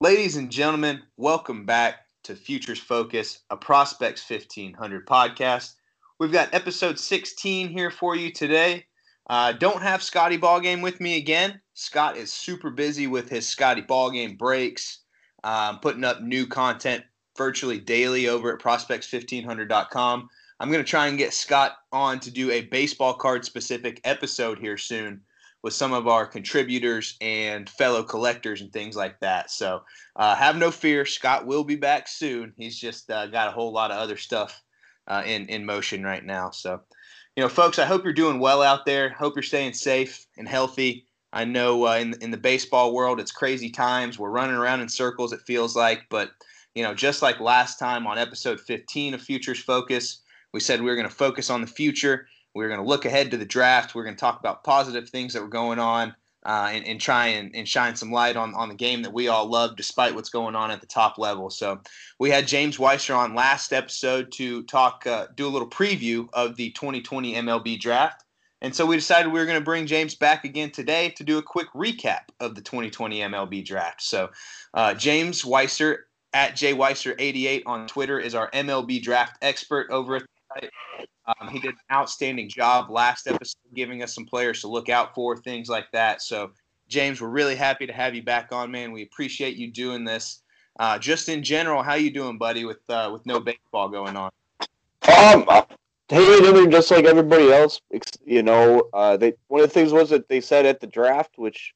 Ladies and gentlemen, welcome back to Futures Focus, a Prospects 1500 podcast. We've got episode 16 here for you today. Uh, don't have Scotty Ballgame with me again. Scott is super busy with his Scotty Ballgame breaks, um, putting up new content virtually daily over at prospects1500.com. I'm going to try and get Scott on to do a baseball card specific episode here soon with some of our contributors and fellow collectors and things like that. So uh, have no fear. Scott will be back soon. He's just uh, got a whole lot of other stuff uh, in, in motion right now. So, you know, folks, I hope you're doing well out there. Hope you're staying safe and healthy. I know uh, in, in the baseball world, it's crazy times. We're running around in circles, it feels like. But, you know, just like last time on episode 15 of Futures Focus, we said we were going to focus on the future. We were going to look ahead to the draft. We are going to talk about positive things that were going on uh, and, and, try and, and, shine some light on, on the game that we all love despite what's going on at the top level. So we had James Weiser on last episode to talk, uh, do a little preview of the 2020 MLB draft. And so we decided we were going to bring James back again today to do a quick recap of the 2020 MLB draft. So uh, James Weiser at jweiser88 on Twitter is our MLB draft expert over at um, he did an outstanding job last episode, giving us some players to look out for, things like that. So, James, we're really happy to have you back on, man. We appreciate you doing this. Uh, just in general, how you doing, buddy? With uh, with no baseball going on. Um, uh, hey, doing just like everybody else. You know, uh, they one of the things was that they said at the draft, which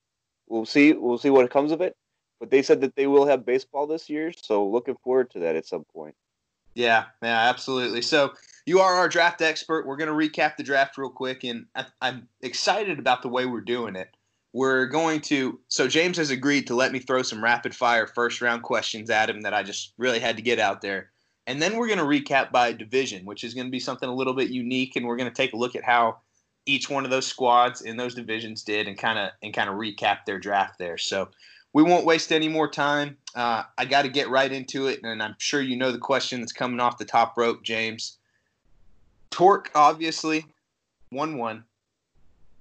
we'll see, we'll see what comes of it. But they said that they will have baseball this year, so looking forward to that at some point. Yeah, yeah, absolutely. So you are our draft expert. We're going to recap the draft real quick, and I, I'm excited about the way we're doing it. We're going to. So James has agreed to let me throw some rapid fire first round questions at him that I just really had to get out there, and then we're going to recap by division, which is going to be something a little bit unique, and we're going to take a look at how each one of those squads in those divisions did, and kind of and kind of recap their draft there. So we won't waste any more time. Uh, I got to get right into it, and I'm sure you know the question that's coming off the top rope, James. Torque, obviously, 1 1.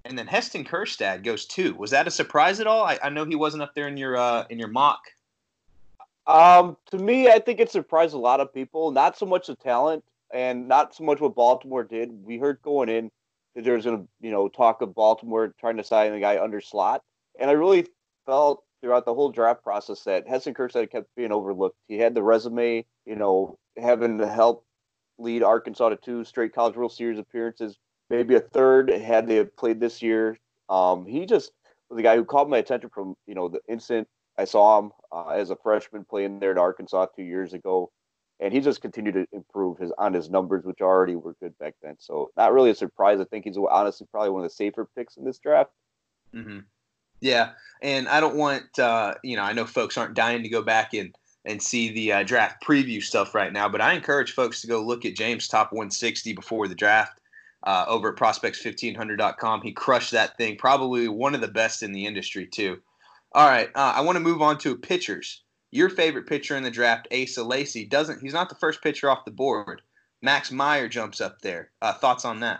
And then Heston Kjerstad goes two. Was that a surprise at all? I, I know he wasn't up there in your uh, in your mock. Um, to me, I think it surprised a lot of people. Not so much the talent, and not so much what Baltimore did. We heard going in that there was going to, you know, talk of Baltimore trying to sign the guy under slot, and I really felt throughout the whole draft process that Heston Kjerstad kept being overlooked. He had the resume, you know, having to help lead Arkansas to two straight College World Series appearances, maybe a third had they played this year. Um, he just was the guy who caught my attention from you know the instant I saw him uh, as a freshman playing there at Arkansas two years ago, and he just continued to improve his on his numbers, which already were good back then. So not really a surprise. I think he's honestly probably one of the safer picks in this draft. Mm-hmm. Yeah, and I don't want uh, you know I know folks aren't dying to go back and and see the uh, draft preview stuff right now. But I encourage folks to go look at James' top 160 before the draft uh, over at prospects1500.com. He crushed that thing, probably one of the best in the industry, too. All right, uh, I want to move on to pitchers. Your favorite pitcher in the draft, Asa Lacy, doesn't. He's not the first pitcher off the board. Max Meyer jumps up there. Uh, thoughts on that?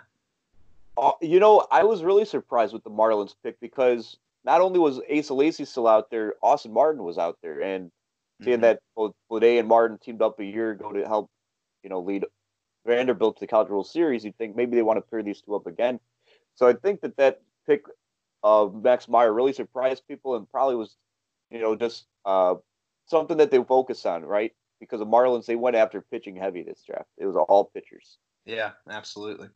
Uh, you know, I was really surprised with the Marlins pick because not only was Asa Lacy still out there, Austin Martin was out there, and seeing mm-hmm. that both Bleday and Martin teamed up a year ago to help, you know, lead Vanderbilt to the College World Series, you'd think maybe they want to pair these two up again. So I think that that pick of Max Meyer really surprised people and probably was, you know, just uh, something that they focus on, right? Because the Marlins, they went after pitching heavy this draft. It was all pitchers. Yeah, absolutely.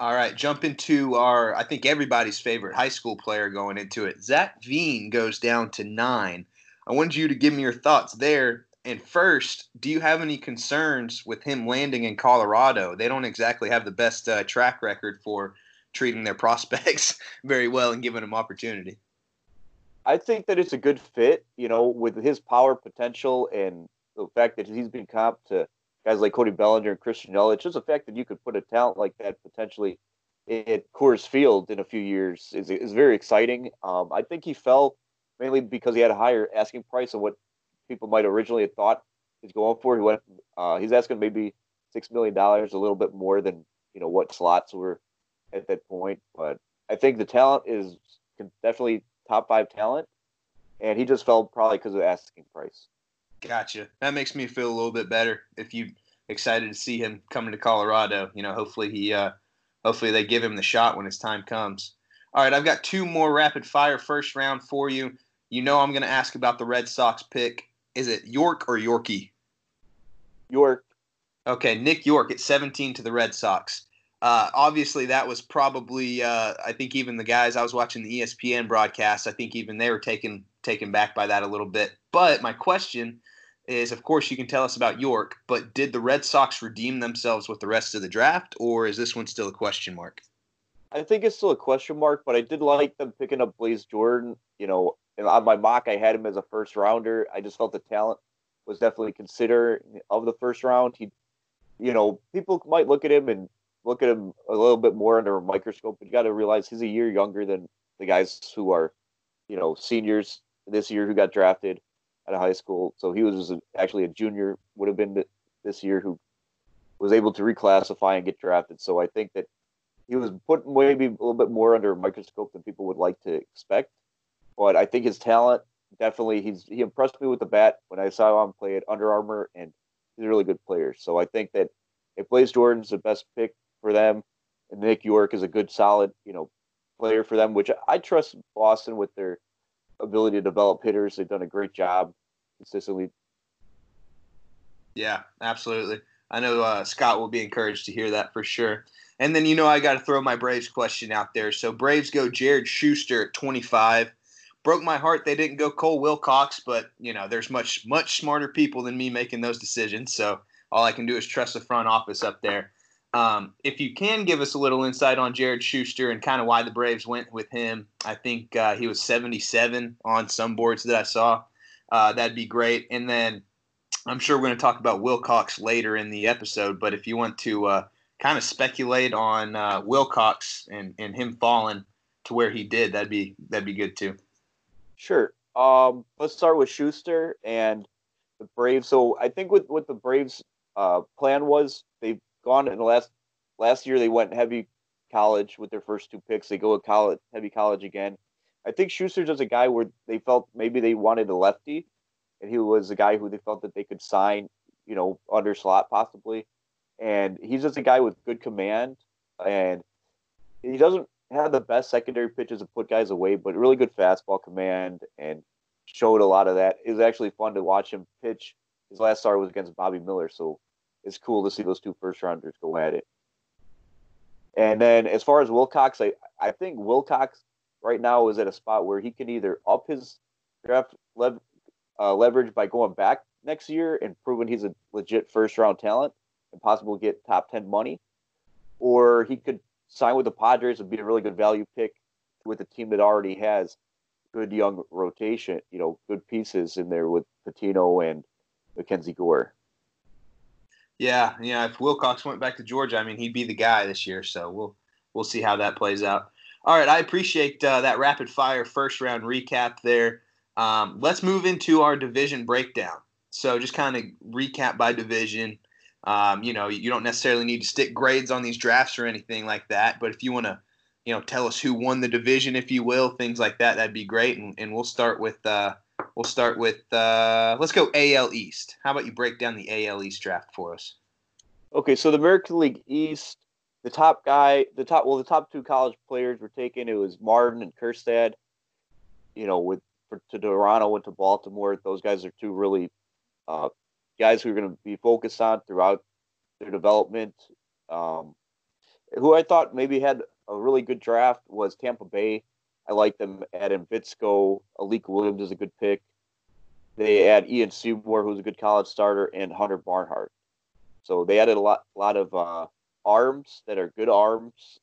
All right, jump into our, I think everybody's favorite high school player going into it. Zach Veen goes down to nine. I wanted you to give me your thoughts there. And first, do you have any concerns with him landing in Colorado? They don't exactly have the best uh, track record for treating their prospects very well and giving them opportunity. I think that it's a good fit, you know, with his power potential and the fact that he's been comp to guys like Cody Bellinger and Christian Yelich. Just the fact that you could put a talent like that potentially at Coors Field in a few years is, is very exciting. Um, I think he fell mainly because he had a higher asking price of what people might originally have thought he's going for. He went, uh, he's asking maybe six million dollars, a little bit more than you know what slots were at that point. But I think the talent is definitely top five talent, and he just fell probably because of the asking price. Gotcha. That makes me feel a little bit better. If you excited to see him coming to Colorado, you know, hopefully he, uh, hopefully they give him the shot when his time comes. All right, I've got two more rapid fire first round for you. You know, I'm going to ask about the Red Sox pick. Is it York or Yorkie? York. Okay, Nick Yorke at 17 to the Red Sox. Uh, obviously, that was probably uh, I think even the guys I was watching the ESPN broadcast. I think even they were taken taken back by that a little bit. But my question is, of course, you can tell us about Yorke, but did the Red Sox redeem themselves with the rest of the draft, or is this one still a question mark? I think it's still a question mark, but I did like them picking up Blaze Jordan. You know, on my mock, I had him as a first rounder. I just felt the talent was definitely considered of the first round. He, you know, people might look at him and look at him a little bit more under a microscope, but you got to realize he's a year younger than the guys who are, you know, seniors this year who got drafted out of high school. So he was actually a junior, would have been this year who was able to reclassify and get drafted. So I think that he was put maybe a little bit more under a microscope than people would like to expect. But I think his talent definitely he's he impressed me with the bat when I saw him play at Under Armour, and he's a really good player. So I think that if Blaze Jordan's the best pick for them, and Nick Yorke is a good, solid, you know, player for them, which I trust Boston with their ability to develop hitters. They've done a great job consistently. Yeah, absolutely. I know uh, Scott will be encouraged to hear that for sure. And then you know I got to throw my Braves question out there. So Braves go Jared Shuster at 25 broke my heart they didn't go Cole Wilcox, but you know, there's much much smarter people than me making those decisions. So all I can do is trust the front office up there. Um, if you can give us a little insight on Jared Shuster and kind of why the Braves went with him, I think uh, he was 77 on some boards that I saw. Uh, that'd be great. And then I'm sure we're going to talk about Wilcox later in the episode, but if you want to uh, kind of speculate on uh, Wilcox and, and him falling to where he did, that'd be that'd be good too. Sure. Um, let's start with Shuster and the Braves. So I think with what the Braves' uh, plan was, they've gone in the last last year. They went heavy college with their first two picks. They go to college, heavy college again. I think Shuster's just a guy where they felt maybe they wanted a lefty, and he was a guy who they felt that they could sign, you know, under slot possibly. And he's just a guy with good command, and he doesn't have the best secondary pitches to put guys away, but really good fastball command and showed a lot of that. It was actually fun to watch him pitch. His last start was against Bobby Miller, so it's cool to see those two first rounders go at it. And then as far as Wilcox, I, I think Wilcox right now is at a spot where he can either up his draft lev- uh, leverage by going back next year and proving he's a legit first round talent and possibly get top 10 money, or he could sign with the Padres would be a really good value pick with a team that already has good young rotation, you know, good pieces in there with Patino and Mackenzie Gore. Yeah, yeah. If Wilcox went back to Georgia, I mean, he'd be the guy this year. So we'll we'll see how that plays out. All right, I appreciate uh, that rapid fire first round recap there. Um, let's move into our division breakdown. So just kind of recap by division. Um, you know, you don't necessarily need to stick grades on these drafts or anything like that. But if you want to, you know, tell us who won the division, if you will, things like that, that'd be great. And, and we'll start with uh, we'll start with uh, let's go AL East. How about you break down the AL East draft for us? Okay, so the American League East, the top guy, the top well, the top two college players were taken. It was Martin and Kjerstad. You know, with for, to Toronto, went to Baltimore. Those guys are two really uh, guys who are going to be focused on throughout their development. Um, who I thought maybe had a really good draft was Tampa Bay. I like them adding Bitsko. Alika Williams is a good pick. They add Ian Seymour, who's a good college starter, and Hunter Barnhart. So they added a lot, lot of uh, arms that are good arms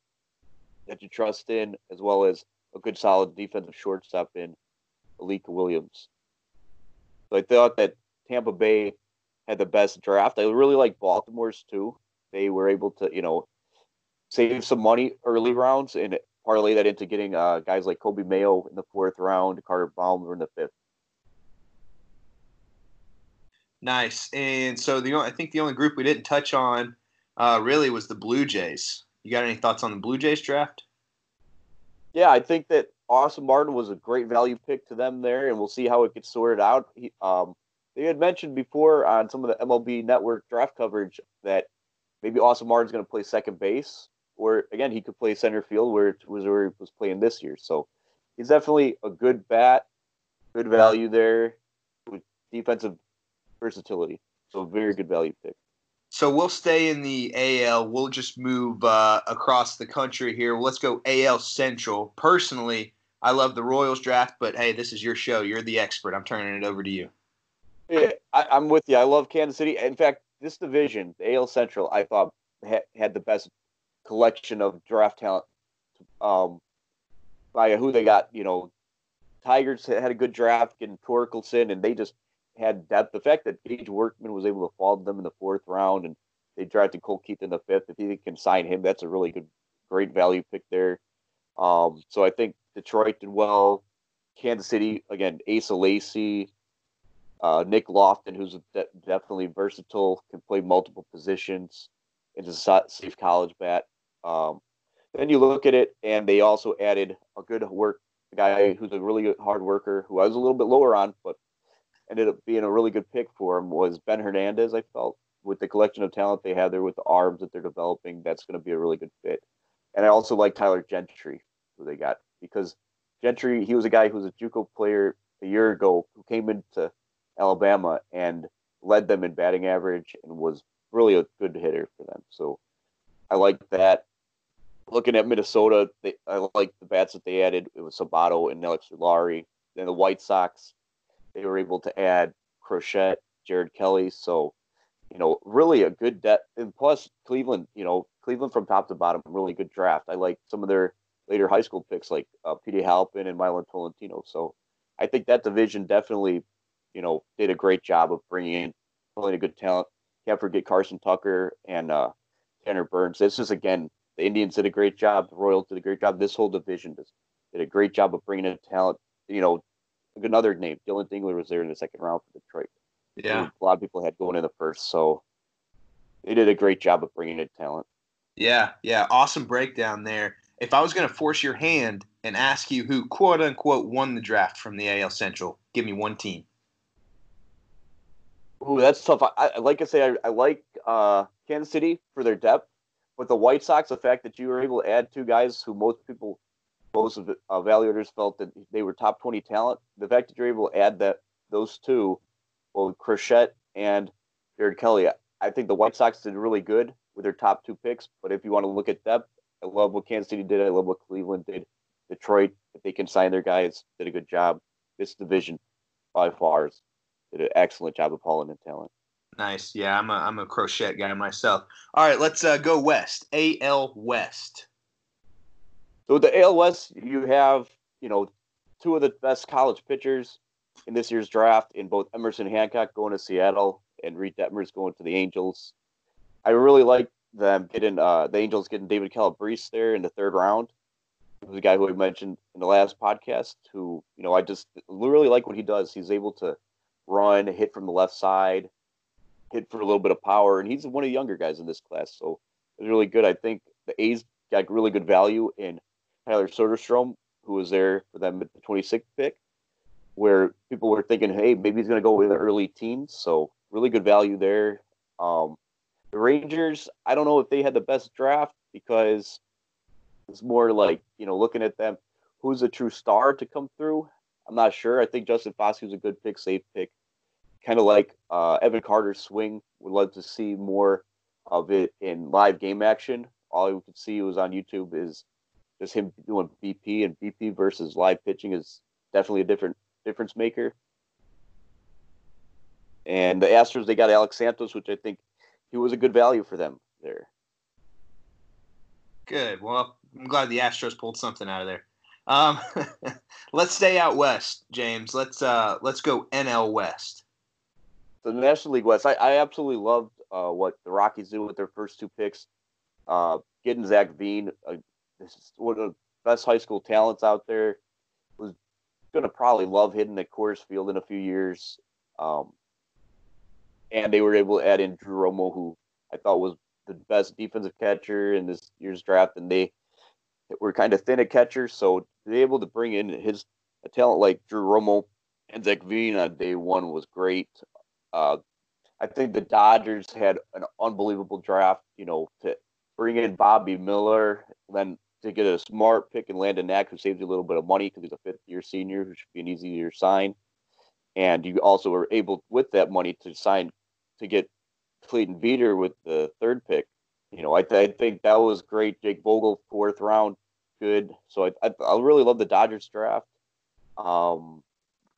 that you trust in, as well as a good, solid defensive shortstop in Alika Williams. So I thought that Tampa Bay had the best draft. I really like Baltimore's too. They were able to, you know, save some money early rounds and parlay that into getting uh, guys like Coby Mayo in the fourth round, Carter Baumler in the fifth. Nice. And so the I think the only group we didn't touch on uh, really was the Blue Jays. You got any thoughts on the Blue Jays draft? Yeah, I think that Austin Martin was a great value pick to them there, and we'll see how it gets sorted out. He, um, they had mentioned before on some of the MLB Network draft coverage that maybe Austin Martin's going to play second base, or again he could play center field where it was where he was playing this year. So he's definitely a good bat, good value there with defensive versatility. So very good value pick. So we'll stay in the AL. We'll just move uh, across the country here. Let's go AL Central. Personally, I love the Royals draft, but hey, this is your show. You're the expert. I'm turning it over to you. I, am with you. I love Kansas City. In fact, this division, the AL Central, I thought had, the best collection of draft talent um, by who they got. You know, Tigers had a good draft getting Torkelson, and they just had depth. The fact that Gage Workman was able to fall to them in the fourth round, and they drafted Colt Keith in the fifth. If you can sign him, that's a really good, great value pick there. Um, so I think Detroit did well. Kansas City again, Asa Lacy, uh, Nick Loftin, who's de- definitely versatile, can play multiple positions, and is a safe college bat. Um, then you look at it, and they also added a good work a guy who's a really hard worker, who I was a little bit lower on, but ended up being a really good pick for him. Was Ben Hernandez? I felt with the collection of talent they have there, with the arms that they're developing, that's going to be a really good fit. And I also like Tyler Gentry, who they got because Gentry, he was a guy who was a JUCO player a year ago who came into Alabama and led them in batting average and was really a good hitter for them. So I like that. Looking at Minnesota, they, I like the bats that they added. It was Sabato and Alerick Soularie. Then the White Sox, they were able to add Crochet, Jared Kelley. So, you know, really a good depth. And plus, Cleveland, you know, Cleveland from top to bottom, really good draft. I like some of their later high school picks like uh, Petey Halpin and Milan Tolentino. So I think that division definitely you know, did a great job of bringing in pulling a good talent. Can't forget Carson Tucker and uh, Tanner Burns. This is again, the Indians did a great job. The Royals did a great job. This whole division just did a great job of bringing in talent. You know, another name, Dillon Dingler was there in the second round for Detroit. Yeah, a lot of people had going in the first, so they did a great job of bringing in talent. Yeah, yeah, awesome breakdown there. If I was going to force your hand and ask you who quote unquote won the draft from the AL Central, give me one team. Ooh, that's tough. I, like I say, I, I like uh, Kansas City for their depth, but the White Sox, the fact that you were able to add two guys who most people, most of the evaluators felt that they were top twenty talent. The fact that you're able to add that those two, well, Crochet and Jared Kelley, I think the White Sox did really good with their top two picks. But if you want to look at depth, I love what Kansas City did. I love what Cleveland did. Detroit, if they can sign their guys, did a good job. This division, by far, is did an excellent job of hauling in talent. Nice. Yeah, I'm a I'm a crochet guy myself. All right, let's uh, go west. AL West. So the AL West, you have you know two of the best college pitchers in this year's draft in both Emerson Hancock going to Seattle and Reid Detmers going to the Angels. I really like them getting uh, the Angels getting David Calabrese there in the third round. He a guy who I mentioned in the last podcast. Who you know I just really like what he does. He's able to run, hit from the left side, hit for a little bit of power, and he's one of the younger guys in this class, so it's really good. I think the A's got really good value in Tyler Soderstrom, who was there for them at the 26th pick, where people were thinking, hey, maybe he's going to go in the early teens, so really good value there. Um, the Rangers, I don't know if they had the best draft because it's more like you know looking at them, who's a true star to come through. I'm not sure. I think Justin Foscue was a good pick, safe pick. Kind of like uh, Evan Carter's swing. Would love to see more of it in live game action. All we could see was on YouTube is just him doing BP and BP versus live pitching is definitely a different difference maker. And the Astros, they got Alex Santos, which I think he was a good value for them there. Good. Well, I'm glad the Astros pulled something out of there. Um, let's stay out west, James. Let's uh, let's go NL West. The National League West. I, I absolutely loved uh, what the Rockies did with their first two picks. Uh, getting Zach Veen, uh, one of the best high school talents out there. Was going to probably love hitting at Coors Field in a few years. Um, and they were able to add in Drew Romo, who I thought was the best defensive catcher in this year's draft, and they we're kind of thin at catcher, so to be able to bring in his a talent like Drew Romo and Zach Veen on day one was great. Uh, I think the Dodgers had an unbelievable draft. You know, to bring in Bobby Miller, then to get a smart pick and Landon Knack, who saves you a little bit of money because he's a fifth year senior, who should be an easier sign. And you also were able, with that money, to sign to get Clayton Beeter with the third pick. You know, I, th- I think that was great. Jake Vogel, fourth round, good. So I, I, I really love the Dodgers draft. Um,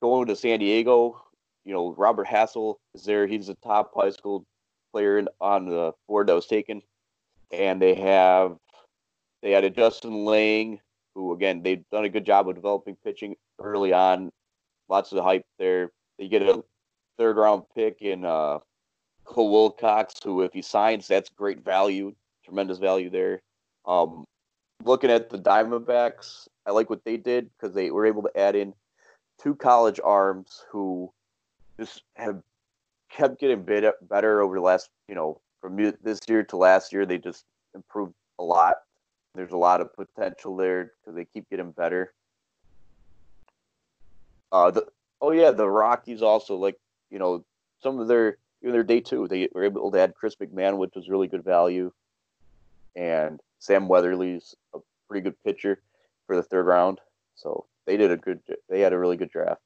going to San Diego, you know, Robert Hassell is there. He's a top high school player on the board that was taken. And they have they had a Justin Lange, who again they've done a good job of developing pitching early on. Lots of hype there. They get a third round pick in uh, Cole Wilcox, who if he signs, that's great value, tremendous value there. Um, looking at the Diamondbacks, I like what they did because they were able to add in two college arms who just have kept getting bit better over the last, you know, from this year to last year. They just improved a lot. There's a lot of potential there because they keep getting better. Uh, the oh yeah, the Rockies also like you know some of their even their day two they were able to add Chris McMahon, which was really good value, and Sam Weatherly's a pretty good pitcher for the third round. So they did a good. They had a really good draft.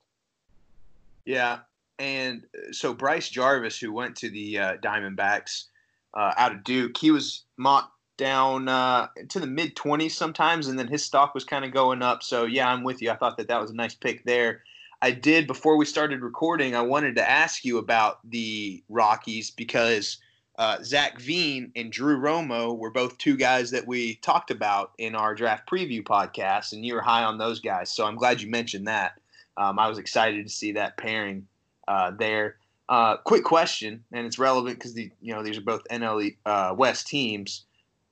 Yeah, and uh, so Bryce Jarvis, who went to the uh, Diamondbacks uh, out of Duke, he was mocked down uh, to the mid 20s sometimes, and then his stock was kind of going up. So, yeah, I'm with you. I thought that that was a nice pick there. I did, before we started recording, I wanted to ask you about the Rockies because uh, Zach Veen and Drew Romo were both two guys that we talked about in our draft preview podcast, and you were high on those guys. So I'm glad you mentioned that. Um, I was excited to see that pairing uh, there. Uh, quick question, and it's relevant because the you know these are both NL uh, West teams.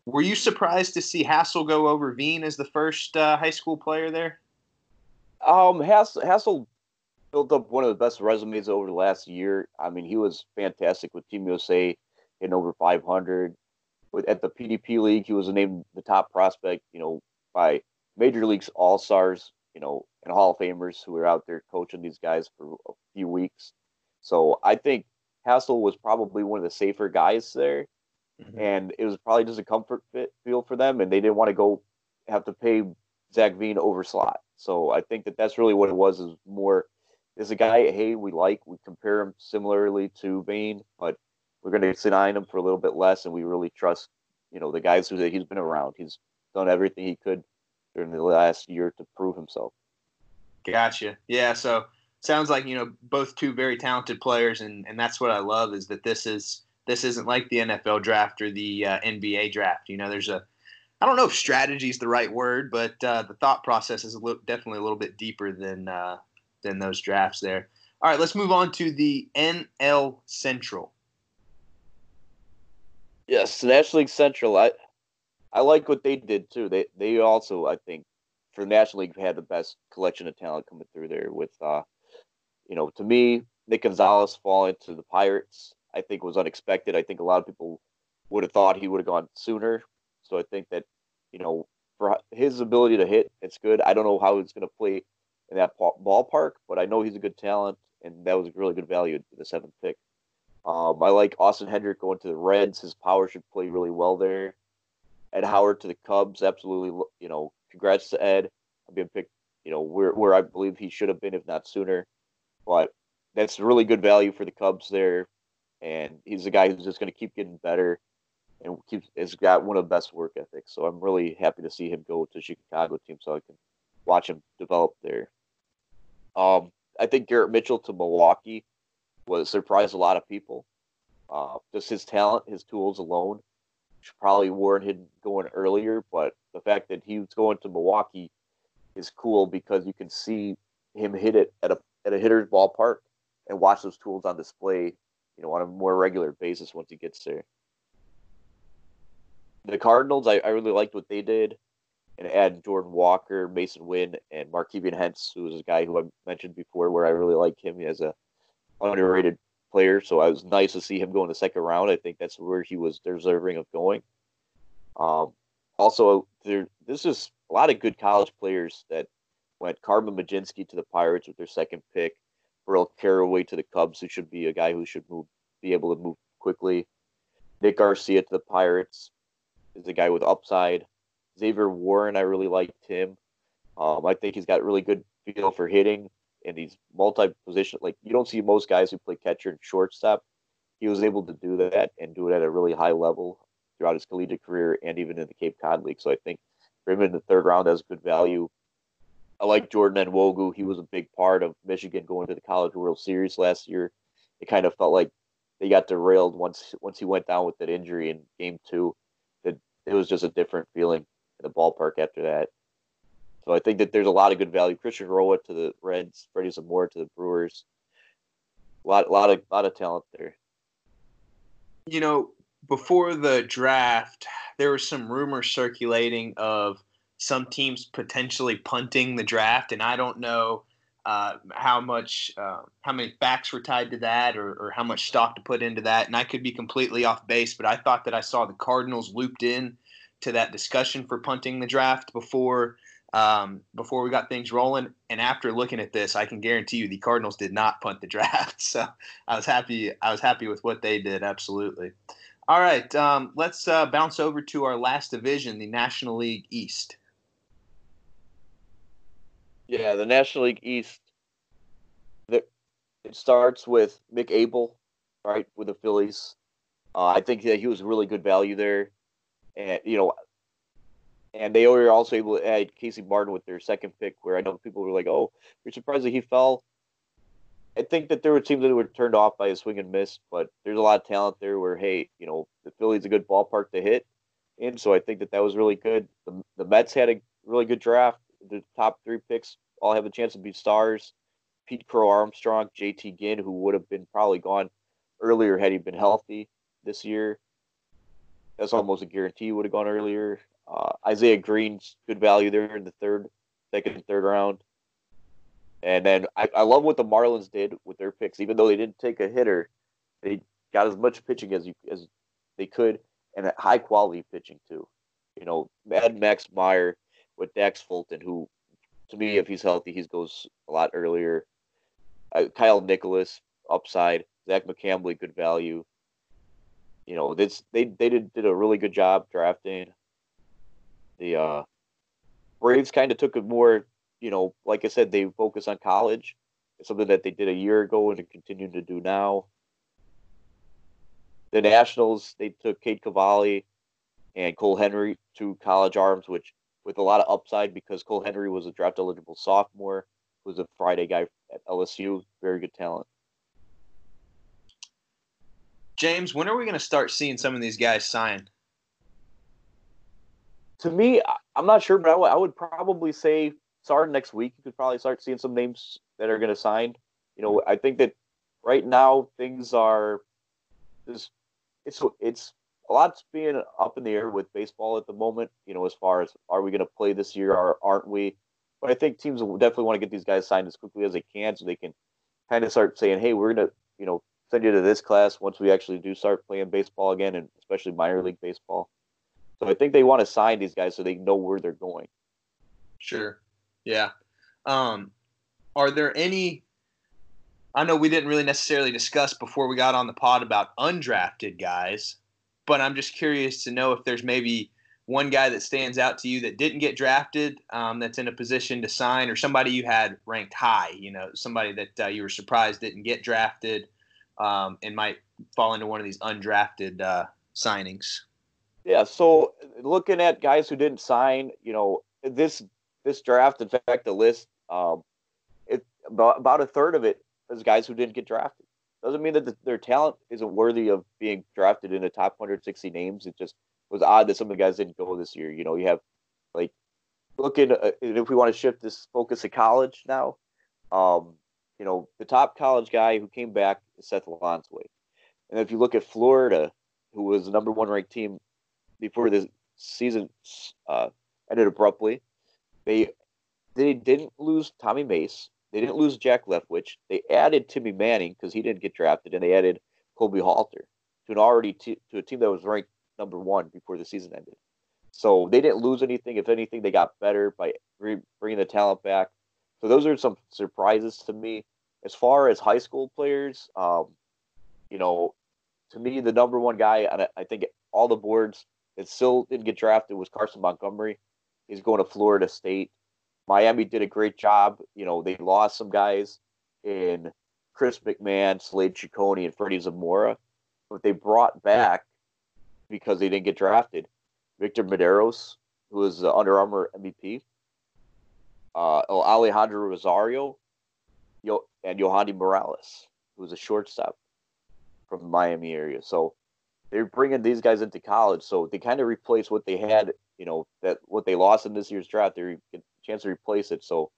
Were you surprised to see Hassell go over Veen as the first uh, high school player there? Um, Hassel, Hassell built up one of the best resumes over the last year. I mean, he was fantastic with Team USA in over 500. At the PDP League, he was named the top prospect, you know, by Major League's All Stars, you know, and Hall of Famers who were out there coaching these guys for a few weeks. So I think Hassell was probably one of the safer guys there. Mm-hmm. And it was probably just a comfort fit feel for them, and they didn't want to go have to pay Zach Veen over slot. So I think that that's really what it was. Is more is a guy hey we like we compare him similarly to Veen, but we're going to sign him for a little bit less, and we really trust you know the guys who he's been around. He's done everything he could during the last year to prove himself. Gotcha. Yeah. So sounds like you know both two very talented players, and and that's what I love is that this is this isn't like the NFL draft or the uh, NBA draft. You know, there's a I don't know if strategy is the right word, but uh, the thought process is a little, definitely a little bit deeper than uh, than those drafts there. All right, let's move on to the NL Central. Yes, National League Central. I I like what they did too. They they also I think for the National League had the best collection of talent coming through there with uh you know to me Nick Gonzales falling to the Pirates I think was unexpected. I think a lot of people would have thought he would have gone sooner. So I think that, you know, for his ability to hit, it's good. I don't know how he's going to play in that ballpark, but I know he's a good talent, and that was a really good value in the seventh pick. Um, I like Austin Hendrick going to the Reds. His power should play really well there. Ed Howard to the Cubs, absolutely. You know, congrats to Ed. I've been picked. You know, where where I believe he should have been, if not sooner. But that's really good value for the Cubs there and he's a guy who's just going to keep getting better and keeps has got one of the best work ethics. So I'm really happy to see him go to Chicago team so I can watch him develop there. Um, I think Garrett Mitchell to Milwaukee was surprised a lot of people. Uh, just his talent, his tools alone, should probably warrant him going earlier. But the fact that he was going to Milwaukee is cool because you can see him hit it at a at a hitter's ballpark and watch those tools on display you know, on a more regular basis once he gets there. The Cardinals, I, I really liked what they did and add Jordan Walker, Masyn Wynn, and Markevian Hence, who was a guy who I mentioned before, where I really like him as a underrated player. So I was nice to see him go in the second round. I think that's where he was deserving of going. Um, also, there this is a lot of good college players that went. Carmen Mlodzinski to the Pirates with their second pick. Burl Carraway to the Cubs, who should be a guy who should move, be able to move quickly. Nick Garcia to the Pirates is a guy with upside. Zavier Warren, I really liked him. Um, I think he's got really good feel for hitting, and he's multi-position. Like you don't see most guys who play catcher and shortstop. He was able to do that and do it at a really high level throughout his collegiate career and even in the Cape Cod League. So I think for him in the third round has good value. I like Jordan Nwogu. He was a big part of Michigan going to the College World Series last year. It kind of felt like they got derailed once once he went down with that injury in Game Two. That it was just a different feeling in the ballpark after that. So I think that there's a lot of good value. Christian Roa to the Reds, Freddie Zamora to the Brewers. A lot, a lot of, lot of talent there. You know, before the draft, there was some rumors circulating of some teams potentially punting the draft, and I don't know uh, how much, uh, how many facts were tied to that, or, or how much stock to put into that. And I could be completely off base, but I thought that I saw the Cardinals looped in to that discussion for punting the draft before um, before we got things rolling. And after looking at this, I can guarantee you the Cardinals did not punt the draft. So I was happy. I was happy with what they did. Absolutely. All right, um, let's uh, bounce over to our last division, the National League East. Yeah, the National League East. The, it starts with Mick Abel, right, with the Phillies. Uh, I think that he was really good value there, and you know, and they were also able to add Casey Martin with their second pick, where I know people were like, "Oh, you're surprised that he fell." I think that there were teams that were turned off by a swing and miss, but there's a lot of talent there. Where hey, you know, the Phillies a good ballpark to hit, and so I think that that was really good. The, the Mets had a really good draft. The top three picks all have a chance to be stars. Pete Crow Armstrong, JT Ginn, who would have been probably gone earlier had he been healthy this year. That's almost a guarantee he would have gone earlier. Uh, Isaiah Green's good value there in the third, second, third round. And then I, I love what the Marlins did with their picks. Even though they didn't take a hitter, they got as much pitching as you as they could, and high quality pitching too. You know, Mad Max Meyer with Dax Fulton, who to me, if he's healthy, he goes a lot earlier. Uh, Kyle Nicolas, upside. Zach McCambley, good value. You know, this they they did did a really good job drafting. The uh, Braves kind of took a more, you know, like I said, they focus on college. It's something that they did a year ago and continue to do now. The Nationals, they took Cade Cavalli and Cole Henry to college arms, which with a lot of upside because Cole Henry was a draft eligible sophomore, was a Friday guy at LSU, very good talent. James, when are we going to start seeing some of these guys sign? To me, I'm not sure, but I, w- I would probably say starting next week, you could probably start seeing some names that are going to sign. You know, I think that right now things are this it's it's a lot's being up in the air with baseball at the moment. You know, as far as are we going to play this year or aren't we? But I think teams will definitely want to get these guys signed as quickly as they can, so they can kind of start saying, "Hey, we're going to, you know, send you to this class once we actually do start playing baseball again, and especially minor league baseball." So I think they want to sign these guys so they know where they're going. Sure. Yeah. Um, are there any? I know we didn't really necessarily discuss before we got on the pod about undrafted guys, but I'm just curious to know if there's maybe one guy that stands out to you that didn't get drafted, um, that's in a position to sign, or somebody you had ranked high. You know, somebody that uh, you were surprised didn't get drafted, um, and might fall into one of these undrafted uh, signings. Yeah. So looking at guys who didn't sign, you know, this this draft, in fact, the list, um, it about, about a third of it is guys who didn't get drafted doesn't mean that the, their talent isn't worthy of being drafted in the top 160 names. It just was odd that some of the guys didn't go this year. You know, you have like looking uh, if we want to shift this focus to college now. Um, you know, the top college guy who came back is Seth Lonsway. And if you look at Florida, who was the number one ranked team before the season uh, ended abruptly, they they didn't lose Tommy Mace. They didn't lose Jack Leftwich. They added Timmy Manning because he didn't get drafted, and they added Colby Halter to an already t- to a team that was ranked number one before the season ended. So they didn't lose anything. If anything, they got better by bringing the talent back. So those are some surprises to me. As far as high school players, um, you know, to me, the number one guy, and I think all the boards that still didn't get drafted was Carson Montgomery. He's going to Florida State. Miami did a great job. You know, they lost some guys in Chris McMahon, Slade Cecconi, and Freddie Zamora, but they brought back because they didn't get drafted. Victor Mederos, who was the Under Armour MVP, uh, Alejandro Rosario, Yo- and Yohandy Morales, who's a shortstop from the Miami area. So they're bringing these guys into college, so they kind of replace what they had, you know, that what they lost in this year's draft. They get a chance to replace it. So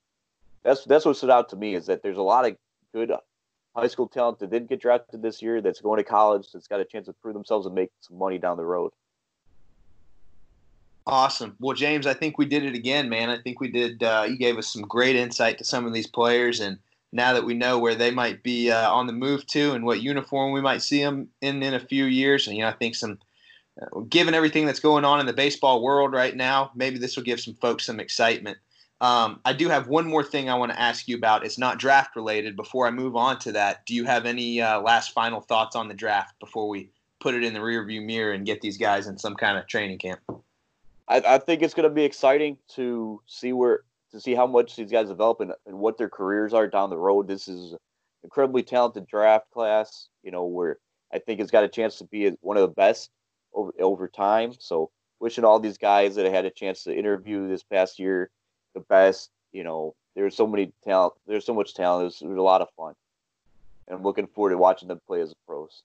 that's that's what stood out to me is that there's a lot of good high school talent that didn't get drafted this year that's going to college that's got a chance to prove themselves and make some money down the road. Awesome. Well, James, I think we did it again, man. I think we did. Uh, you gave us some great insight to some of these players, and now that we know where they might be uh, on the move to and what uniform we might see them in in a few years. And you know, I think some, uh, given everything that's going on in the baseball world right now, maybe this will give some folks some excitement. Um, I do have one more thing I want to ask you about. It's not draft related. Before I move on to that, do you have any uh, last final thoughts on the draft before we put it in the rearview mirror and get these guys in some kind of training camp? I, I think it's going to be exciting to see where to see how much these guys develop and, and what their careers are down the road. This is incredibly talented draft class, you know, where I think it's got a chance to be one of the best over over time. So wishing all these guys that I had a chance to interview this past year the best. You know, there's so many talent. There's so much talent. It was, it was a lot of fun, and I'm looking forward to watching them play as pros.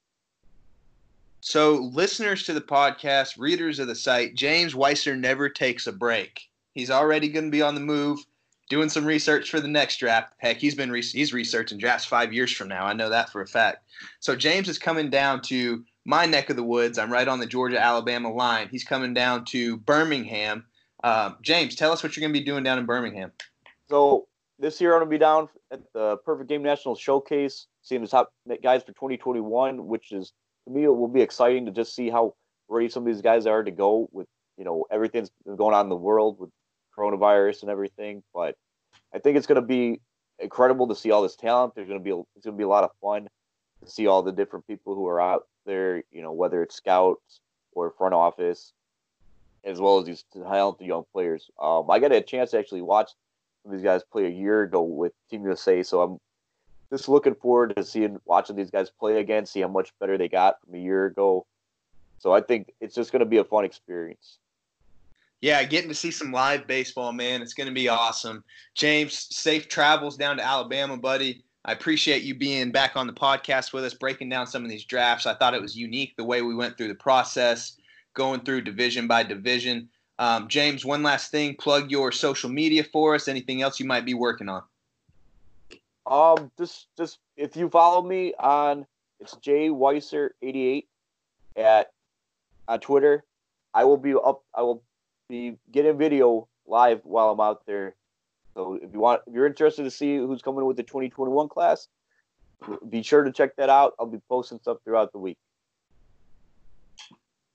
So, listeners to the podcast, readers of the site, James Weiser never takes a break. He's already going to be on the move, doing some research for the next draft. Heck, he's been re- he's researching drafts five years from now. I know that for a fact. So James is coming down to my neck of the woods. I'm right on the Georgia Alabama line. He's coming down to Birmingham. Uh, James, tell us what you're going to be doing down in Birmingham. So this year I'm going to be down at the Perfect Game National Showcase, seeing the top guys for 2021, which is to me it will be exciting to just see how ready some of these guys are to go with you know everything's going on in the world with coronavirus and everything. But I think it's going to be incredible to see all this talent. There's going to be it's going to be a lot of fun to see all the different people who are out there. You know, whether it's scouts or front office, as well as these talented young players. Um, I got a chance to actually watch these guys play a year ago with Team USA, so I'm just looking forward to seeing watching these guys play again, see how much better they got from a year ago. So I think it's just going to be a fun experience. Yeah, getting to see some live baseball, man. It's going to be awesome. James, safe travels down to Alabama, buddy. I appreciate you being back on the podcast with us, breaking down some of these drafts. I thought it was unique the way we went through the process, going through division by division. Um, James, one last thing plug your social media for us. Anything else you might be working on? Um, just, just if you follow me on, it's Jay Weiser88 at on Twitter. I will be up. I will be getting video live while I'm out there. So if you want, if you're interested to see who's coming with the 2021 class, be sure to check that out. I'll be posting stuff throughout the week.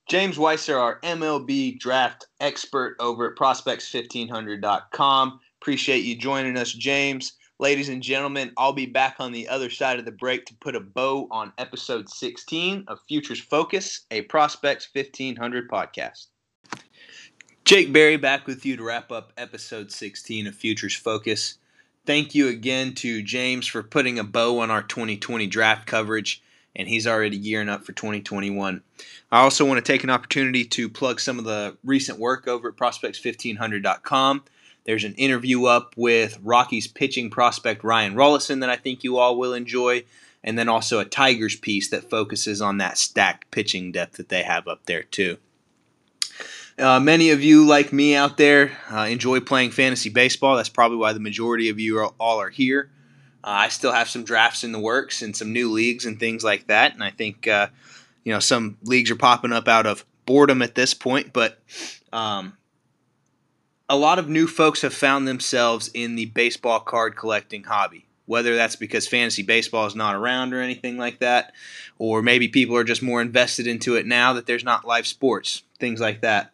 James Weiser, our MLB draft expert over at prospects1500.com. Appreciate you joining us, James. Ladies and gentlemen, I'll be back on the other side of the break to put a bow on episode 16 of Futures Focus, a Prospects 1500 podcast. Jake Berry back with you to wrap up episode 16 of Futures Focus. Thank you again to James for putting a bow on our 2020 draft coverage, and he's already gearing up for 2021. I also want to take an opportunity to plug some of the recent work over at prospects1500.com. There's an interview up with Rockies pitching prospect Ryan Rollison that I think you all will enjoy, and then also a Tigers piece that focuses on that stacked pitching depth that they have up there, too. Uh, many of you, like me out there, uh, enjoy playing fantasy baseball. That's probably why the majority of you are, all are here. Uh, I still have some drafts in the works and some new leagues and things like that. And I think, uh, you know, some leagues are popping up out of boredom at this point. But um, a lot of new folks have found themselves in the baseball card collecting hobby. Whether that's because fantasy baseball is not around or anything like that, or maybe people are just more invested into it now that there's not live sports, things like that.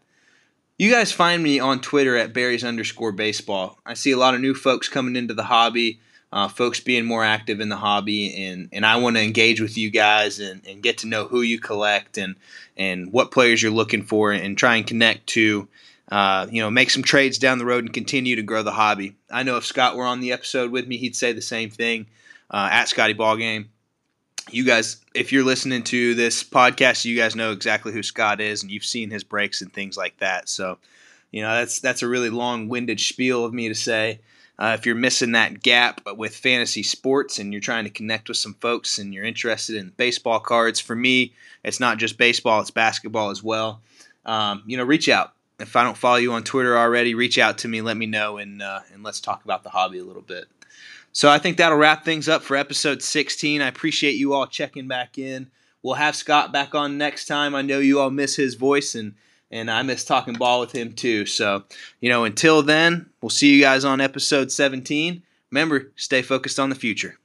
You guys find me on Twitter at Barry's underscore baseball. I see a lot of new folks coming into the hobby, uh, folks being more active in the hobby, and, and I want to engage with you guys and, and get to know who you collect and, and what players you're looking for and try and connect to, uh, you know, make some trades down the road and continue to grow the hobby. I know if Scott were on the episode with me, he'd say the same thing uh, at Scotty Ballgame you guys, if you're listening to this podcast, you guys know exactly who Scott is, and you've seen his breaks and things like that. So, you know, that's that's a really long-winded spiel of me to say. Uh, if you're missing that gap with fantasy sports and you're trying to connect with some folks and you're interested in baseball cards, for me, it's not just baseball; it's basketball as well. Um, you know, reach out. If I don't follow you on Twitter already, reach out to me, let me know, and uh, and let's talk about the hobby a little bit. So I think that'll wrap things up for episode 16. I appreciate you all checking back in. We'll have Scott back on next time. I know you all miss his voice and and I miss talking ball with him too. So, you know, until then, we'll see you guys on episode 17. Remember, stay focused on the future.